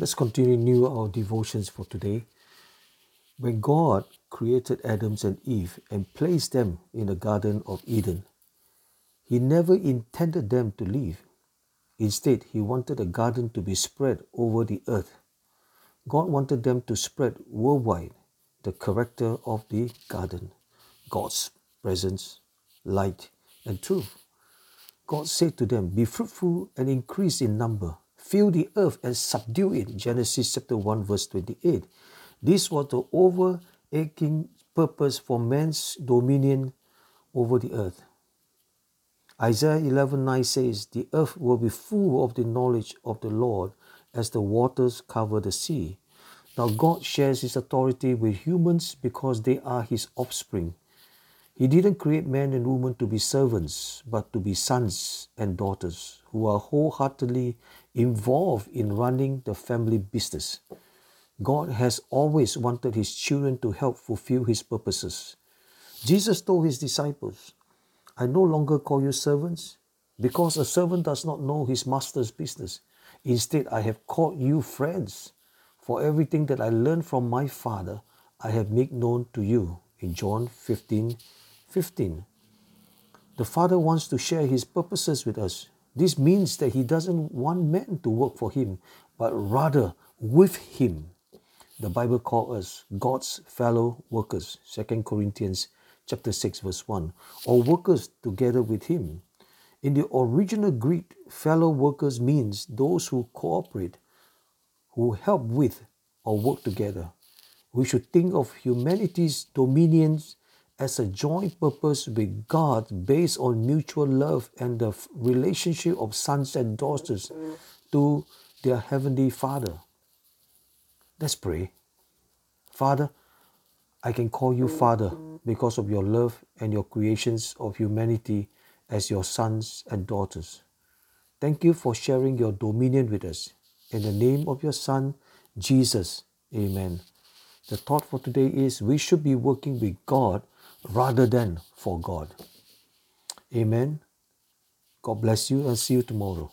Let's continue our devotions for today. When God created Adam and Eve and placed them in the Garden of Eden, He never intended them to leave. Instead, He wanted the garden to be spread over the earth. God wanted them to spread worldwide the character of the garden God's presence, light, and truth. God said to them, Be fruitful and increase in number fill the earth and subdue it. Genesis chapter 1, verse 28. This was the overarching purpose for man's dominion over the earth. Isaiah 11:9 says, The earth will be full of the knowledge of the Lord as the waters cover the sea. Now, God shares his authority with humans because they are his offspring. He didn't create men and women to be servants, but to be sons and daughters who are wholeheartedly involved in running the family business. God has always wanted his children to help fulfill his purposes. Jesus told his disciples, I no longer call you servants, because a servant does not know his master's business. Instead, I have called you friends, for everything that I learned from my Father, I have made known to you. In John 15 15. The Father wants to share His purposes with us. This means that He doesn't want men to work for Him, but rather with Him. The Bible calls us God's fellow workers, 2 Corinthians chapter 6, verse 1, or workers together with Him. In the original Greek, fellow workers means those who cooperate, who help with, or work together. We should think of humanity's dominions as a joint purpose with God based on mutual love and the relationship of sons and daughters to their Heavenly Father. Let's pray. Father, I can call you Father because of your love and your creations of humanity as your sons and daughters. Thank you for sharing your dominion with us. In the name of your Son, Jesus. Amen. The thought for today is we should be working with God rather than for God. Amen. God bless you and see you tomorrow.